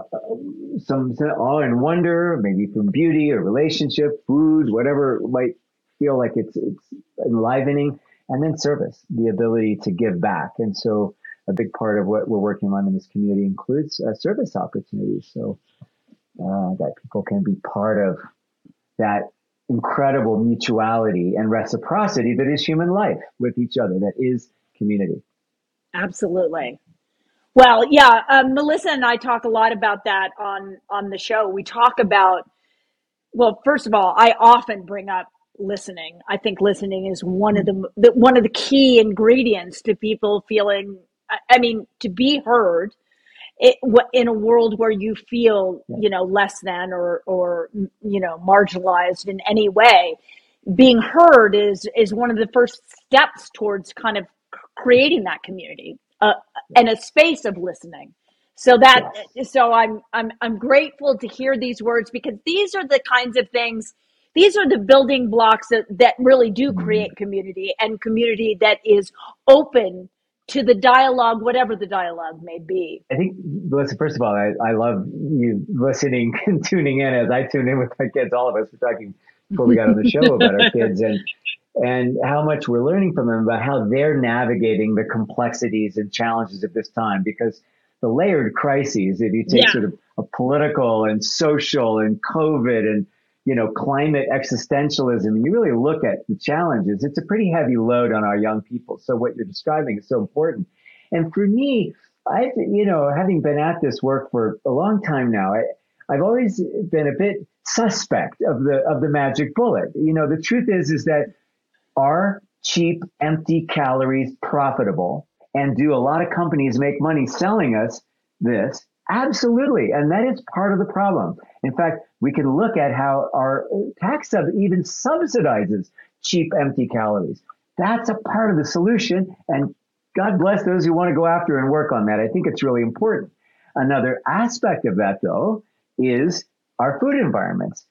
some awe and wonder, maybe from beauty or relationship, food, whatever might feel like it's it's enlivening, and then service, the ability to give back. And so, a big part of what we're working on in this community includes uh, service opportunities, so uh, that people can be part of that incredible mutuality and reciprocity that is human life with each other, that is community. Absolutely. Well, yeah, um, Melissa and I talk a lot about that on on the show. We talk about well, first of all, I often bring up listening. I think listening is one of the, the one of the key ingredients to people feeling. I mean, to be heard it, in a world where you feel you know less than or or you know marginalized in any way being heard is is one of the first steps towards kind of creating that community uh, and a space of listening. So that yes. so I'm I'm I'm grateful to hear these words because these are the kinds of things these are the building blocks that, that really do mm-hmm. create community and community that is open to the dialogue, whatever the dialogue may be. I think, listen, first of all, I, I love you listening and tuning in as I tune in with my kids. All of us were talking before we got on the show about our kids. And and how much we're learning from them about how they're navigating the complexities and challenges of this time because the layered crises if you take yeah. sort of a political and social and covid and you know climate existentialism you really look at the challenges it's a pretty heavy load on our young people so what you're describing is so important and for me I've, you know having been at this work for a long time now I, i've always been a bit suspect of the of the magic bullet you know the truth is is that are cheap, empty calories profitable? And do a lot of companies make money selling us this? Absolutely. And that is part of the problem. In fact, we can look at how our tax sub even subsidizes cheap, empty calories. That's a part of the solution. And God bless those who want to go after and work on that. I think it's really important. Another aspect of that, though, is our food environments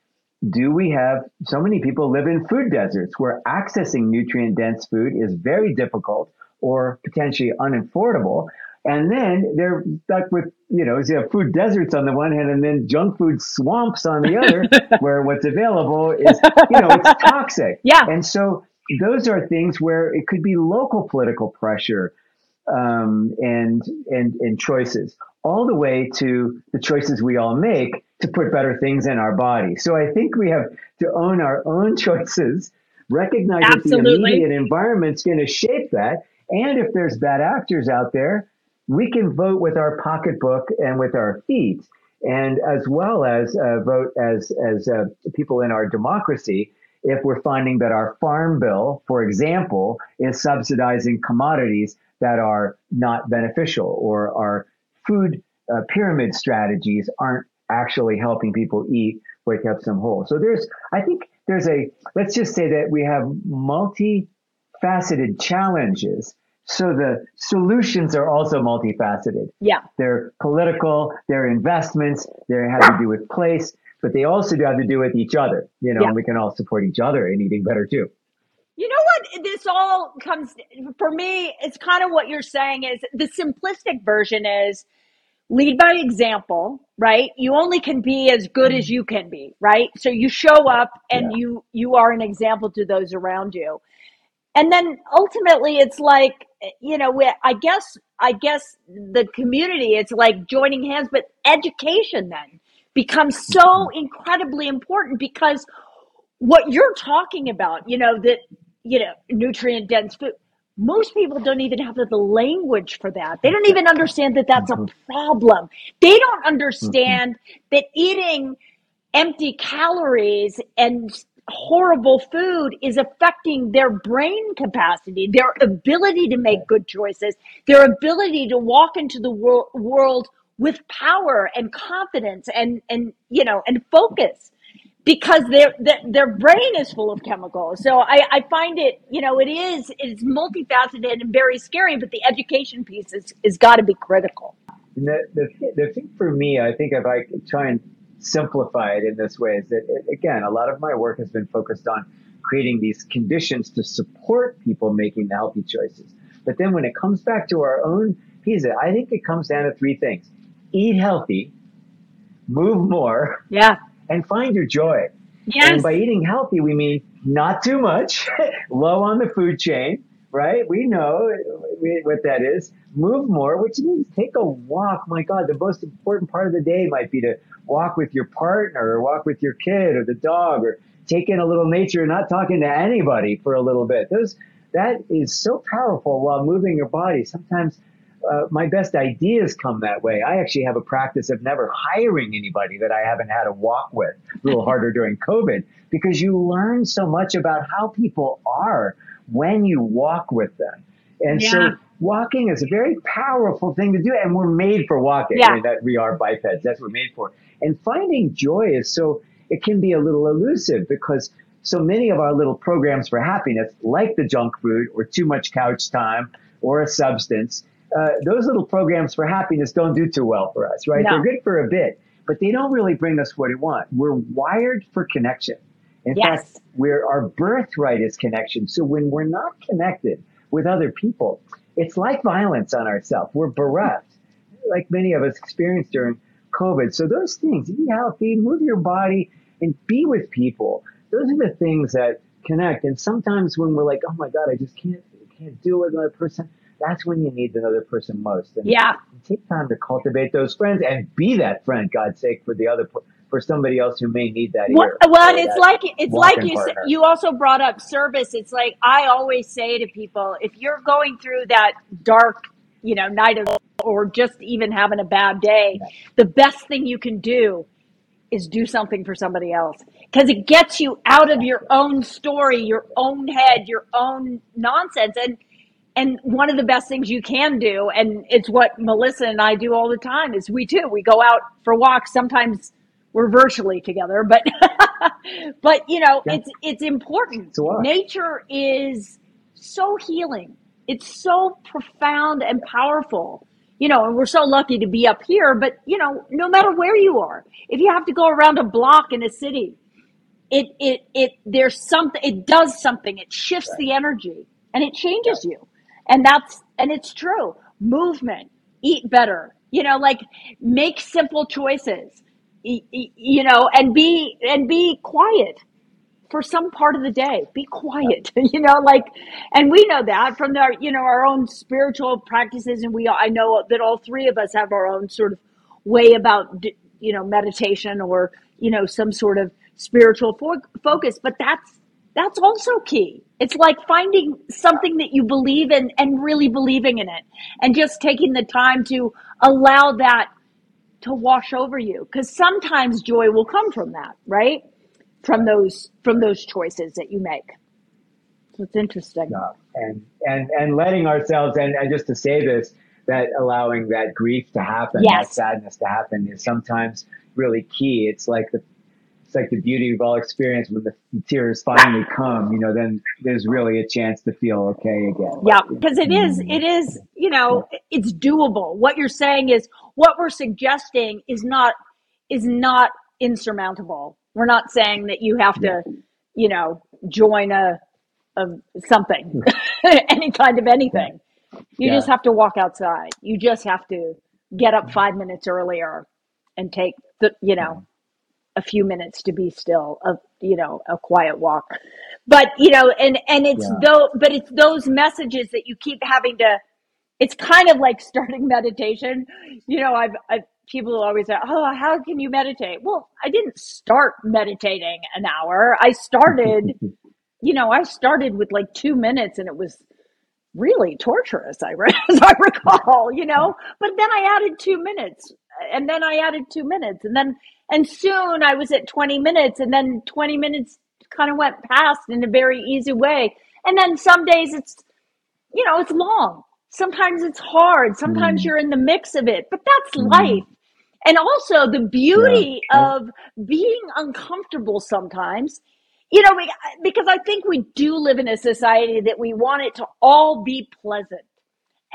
do we have so many people live in food deserts where accessing nutrient dense food is very difficult or potentially unaffordable and then they're stuck with you know you have food deserts on the one hand and then junk food swamps on the other where what's available is you know it's toxic yeah and so those are things where it could be local political pressure um, and and and choices all the way to the choices we all make to put better things in our body. So I think we have to own our own choices, recognize Absolutely. that the immediate environment's going to shape that. And if there's bad actors out there, we can vote with our pocketbook and with our feet, and as well as uh, vote as as uh, people in our democracy. If we're finding that our farm bill, for example, is subsidizing commodities that are not beneficial, or our food uh, pyramid strategies aren't actually helping people eat what up some whole. So there's, I think there's a, let's just say that we have multifaceted challenges. So the solutions are also multifaceted. Yeah. They're political, they're investments, they have to do with place, but they also have to do with each other, you know, yeah. and we can all support each other in eating better too. You know what? This all comes for me. It's kind of what you're saying is the simplistic version is lead by example, right? You only can be as good as you can be, right? So you show up and Yeah. you you are an example to those around you. And then ultimately it's like, you know, I guess I guess the community it's like joining hands, but education then becomes so incredibly important because what you're talking about, you know, that, you know, nutrient dense food, most people don't even have the language for that. They don't even understand that that's a Mhm. problem. They don't Mhm. understand that eating empty calories and horrible food is affecting their brain capacity, their ability to make good choices, their ability to walk into the wor- world with power and confidence and and you know and focus because their their, brain is full of chemicals. So I, I find it, you know, it is it's multifaceted and very scary, but the education piece is is got to be critical. The, the, the thing for me, I think if I try and simplify it in this way, is that, it, again, a lot of my work has been focused on creating these conditions to support people making the healthy choices. But then when it comes back to our own it, I think it comes down to three things eat healthy, move more, Yeah. and find your joy. Yes. And by eating healthy, we mean not too much, low on the food chain, right? We know what that is. Move more, which means take a walk. My God, the most important part of the day might be to walk with your partner or walk with your kid or the dog or take in a little nature, not talking to anybody for a little bit. Those, that is so powerful while moving your body. Sometimes uh, my best ideas come that way. I actually have a practice of never hiring anybody that I haven't had a walk with. A little harder during COVID because you learn so much about how people are when you walk with them. And Yeah. so walking is a very powerful thing to do and we're made for walking. Yeah. I mean, that we are bipeds. That's what we're made for. And finding joy is so it can be a little elusive because so many of our little programs for happiness, like the junk food or too much couch time or a substance, uh, those little programs for happiness don't do too well for us, right? No. They're good for a bit, but they don't really bring us what we want. We're wired for connection. In Yes. fact, we're, our birthright is connection. So when we're not connected with other people, it's like violence on ourselves. We're bereft, like many of us experienced during COVID. So those things, eat healthy, move your body, and be with people. Those are the things that connect. And sometimes when we're like, oh my God, I just can't can't do it with another person, that's when you need another person most. And Yeah. take time to cultivate those friends and be that friend, God's sake, for the other per- for somebody else who may need that Well, well, and it's that like it's like you partner. you also brought up service. It's like I always say to people, if you're going through that dark, you know, night of or just even having a bad day, the best thing you can do is do something for somebody else because it gets you out of your own story, your own head, your own nonsense and and one of the best things you can do and it's what Melissa and I do all the time is we too we go out for walks sometimes we're virtually together but but you know Yeah. it's it's important. Nature is so healing. It's so profound and powerful. You know and we're so lucky to be up here but you know no matter where you are if you have to go around a block in a city it it it there's something it does something. It shifts the energy and it changes you. And that's and it's true. Movement eat better. You know like make simple choices You know and be and be quiet for some part of the day. Be quiet you know like and we know that from our you know our own spiritual practices and we i know that all three of us have our own sort of way about you know meditation or you know some sort of spiritual fo- focus but that's that's also key. It's like finding something that you believe in and really believing in it and just taking the time to allow that to wash over you. Because sometimes joy will come from that right? From those from those choices that you make. So it's interesting. Yeah. and and and letting ourselves and, and just to say this that allowing that grief to happen that sadness to happen is sometimes really key. It's like the it's like the beauty we've all experienced when the tears finally come you know then there's really a chance to feel okay again yeah because it is it is you know it's doable what you're saying is what we're suggesting is not is not insurmountable we're not saying that you have to you know join a of something, any kind of anything. You Yeah. just have to walk outside. You just have to get up five minutes earlier and take the, you know, a few minutes to be still, a you know, a quiet walk. But you know, and and it's Yeah. though, but it's those messages that you keep having to. It's kind of like starting meditation. You know, I've, I've people always say, "Oh, how can you meditate?" Well, I didn't start meditating an hour. I started, you know, I started with like two minutes, and it was really torturous. I re- as I recall, you know. But then I added two minutes, and then I added two minutes, and then and soon I was at twenty minutes, and then twenty minutes kind of went past in a very easy way. And then some days it's you know it's long. Sometimes it's hard. Sometimes Mm, you're in the mix of it, but that's mm, life. And also the yeah. beauty Yep. of being uncomfortable sometimes you know, we- because I think we do live in a society that we want it to all be pleasant.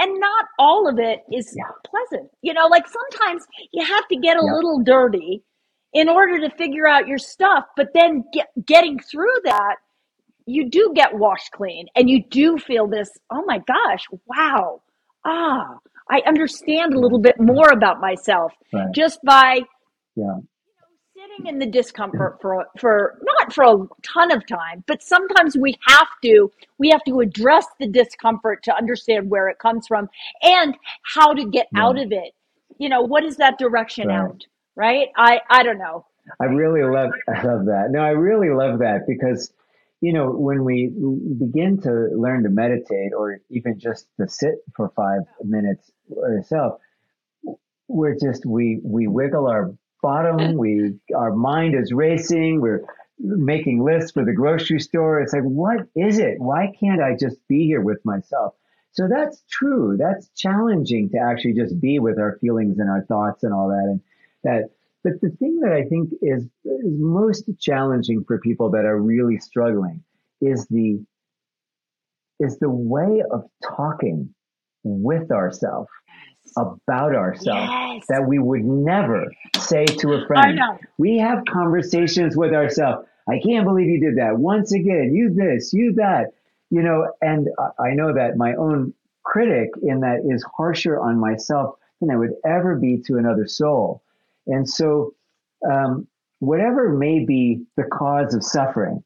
And not all of it is Yeah. pleasant. You know, like sometimes you have to get a Yeah. little dirty in order to figure out your stuff, but then get, getting through that, you do get washed clean and you do feel this, oh my gosh, wow. Ah, I understand a little bit more about myself Right. just by Yeah. Sitting in the discomfort for for not for a ton of time but sometimes we have to we have to address the discomfort to understand where it comes from and how to get Yeah. out of it you know what is that direction Right. out right i i don't know I really love I love that. No, I really love that because you know when we begin to learn to meditate or even just to sit for five minutes yourself, we're just we we wiggle our bottom. We our mind is racing. We're making lists for the grocery store. It's like what is it? Why can't I just be here with myself? So that's true. That's challenging to actually just be with our feelings and our thoughts and all that. And that, but the thing that I think is, is most challenging for people that are really struggling is the, is the way of talking with ourselves about ourselves yes that we would never say to a friend. We have conversations with ourselves. I can't believe you did that. Once again, you this, you that, you know, and I I know that my own critic in that is harsher on myself than I would ever be to another soul. And so, um, whatever may be the cause of suffering,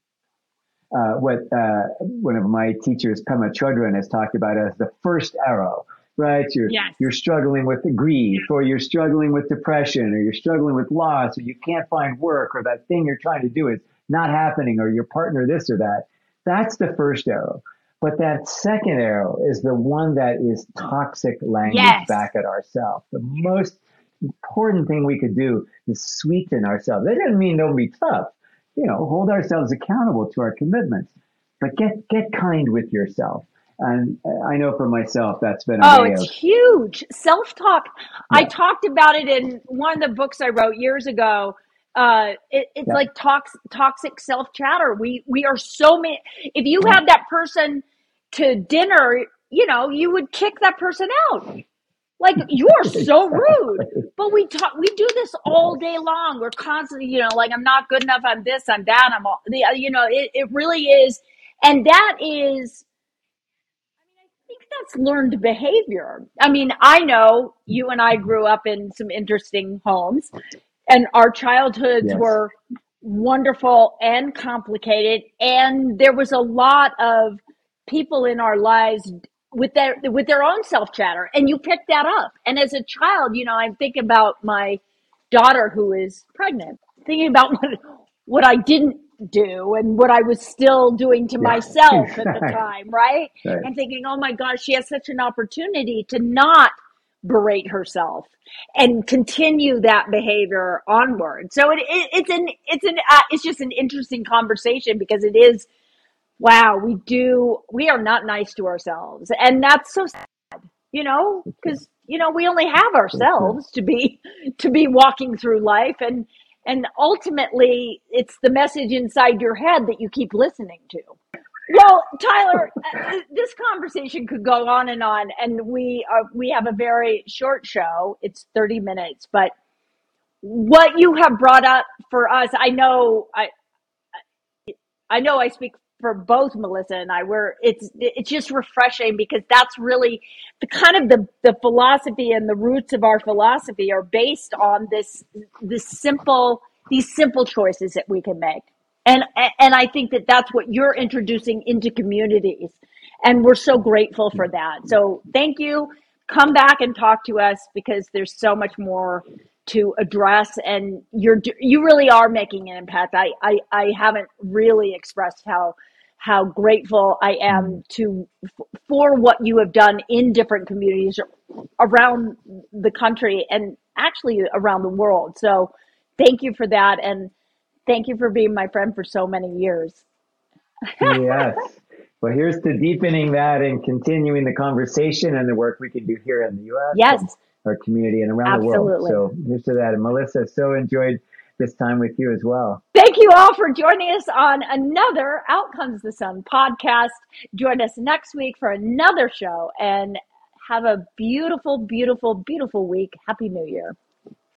uh, what uh, one of my teachers, Pema Chodron, has talked about as the first arrow, right? You're yes you're struggling with grief, or you're struggling with depression, or you're struggling with loss, or you can't find work, or that thing you're trying to do is not happening, or your partner this or that. That's the first arrow. But that second arrow is the one that is toxic language yes back at ourselves. The most important thing we could do is sweeten ourselves. That doesn't mean don't be tough. You know, hold ourselves accountable to our commitments, but get get kind with yourself. And I know for myself that's been a Oh, it's of huge. Self talk. I talked about it in one of the books I wrote years ago. Uh, it, it's yeah, like tox, toxic self chatter. We we are so many. If you yeah, had that person to dinner, you know, you would kick that person out. Like you are so rude. But we talk. We do this all day long. We're constantly, you know, like I'm not good enough. I'm this. I'm that. I'm all. The, you know, it it really is, and that is that's learned behavior. I mean, I know you and I grew up in some interesting homes, and our childhoods yes, were wonderful and complicated, and there was a lot of people in our lives with their with their own self chatter, and you pick that up. And as a child, you know, I'm thinking about my daughter who is pregnant, thinking about what what I didn't do and what I was still doing to yeah, myself at the exactly. time, right? Right. And thinking, oh my gosh, she has such an opportunity to not berate herself and continue that behavior onward. So it, it it's an it's an uh, it's just an interesting conversation because it is wow, we do we are not nice to ourselves. And that's so sad, you know, because you know, we only have ourselves to be to be walking through life and and ultimately it's the message inside your head that you keep listening to. Well, Tyler, uh, this conversation could go on and on, and we are we have a very short show. It's thirty minutes, but what you have brought up for us, I know I I know I speak for both Melissa and I. We're it's it's just refreshing because that's really the kind of the the philosophy and the roots of our philosophy are based on this this simple these simple choices that we can make. And and I think that that's what you're introducing into communities. And we're so grateful for that. So thank you. Come back and talk to us because there's so much more to address and you're you really are making an impact. I i, I haven't really expressed how how grateful i am mm-hmm. to for what you have done in different communities around the country and actually around the world. So thank you for that and thank you for being my friend for so many years. Yes. Well here's to deepening that and continuing the conversation and the work we can do here in the us yes our community and around Absolutely. the world. So here's to that. And Melissa, so enjoyed this time with you as well. Thank you all for joining us on another Out Comes the Sun podcast. Join us next week for another show and have a beautiful, beautiful, beautiful week. Happy New Year.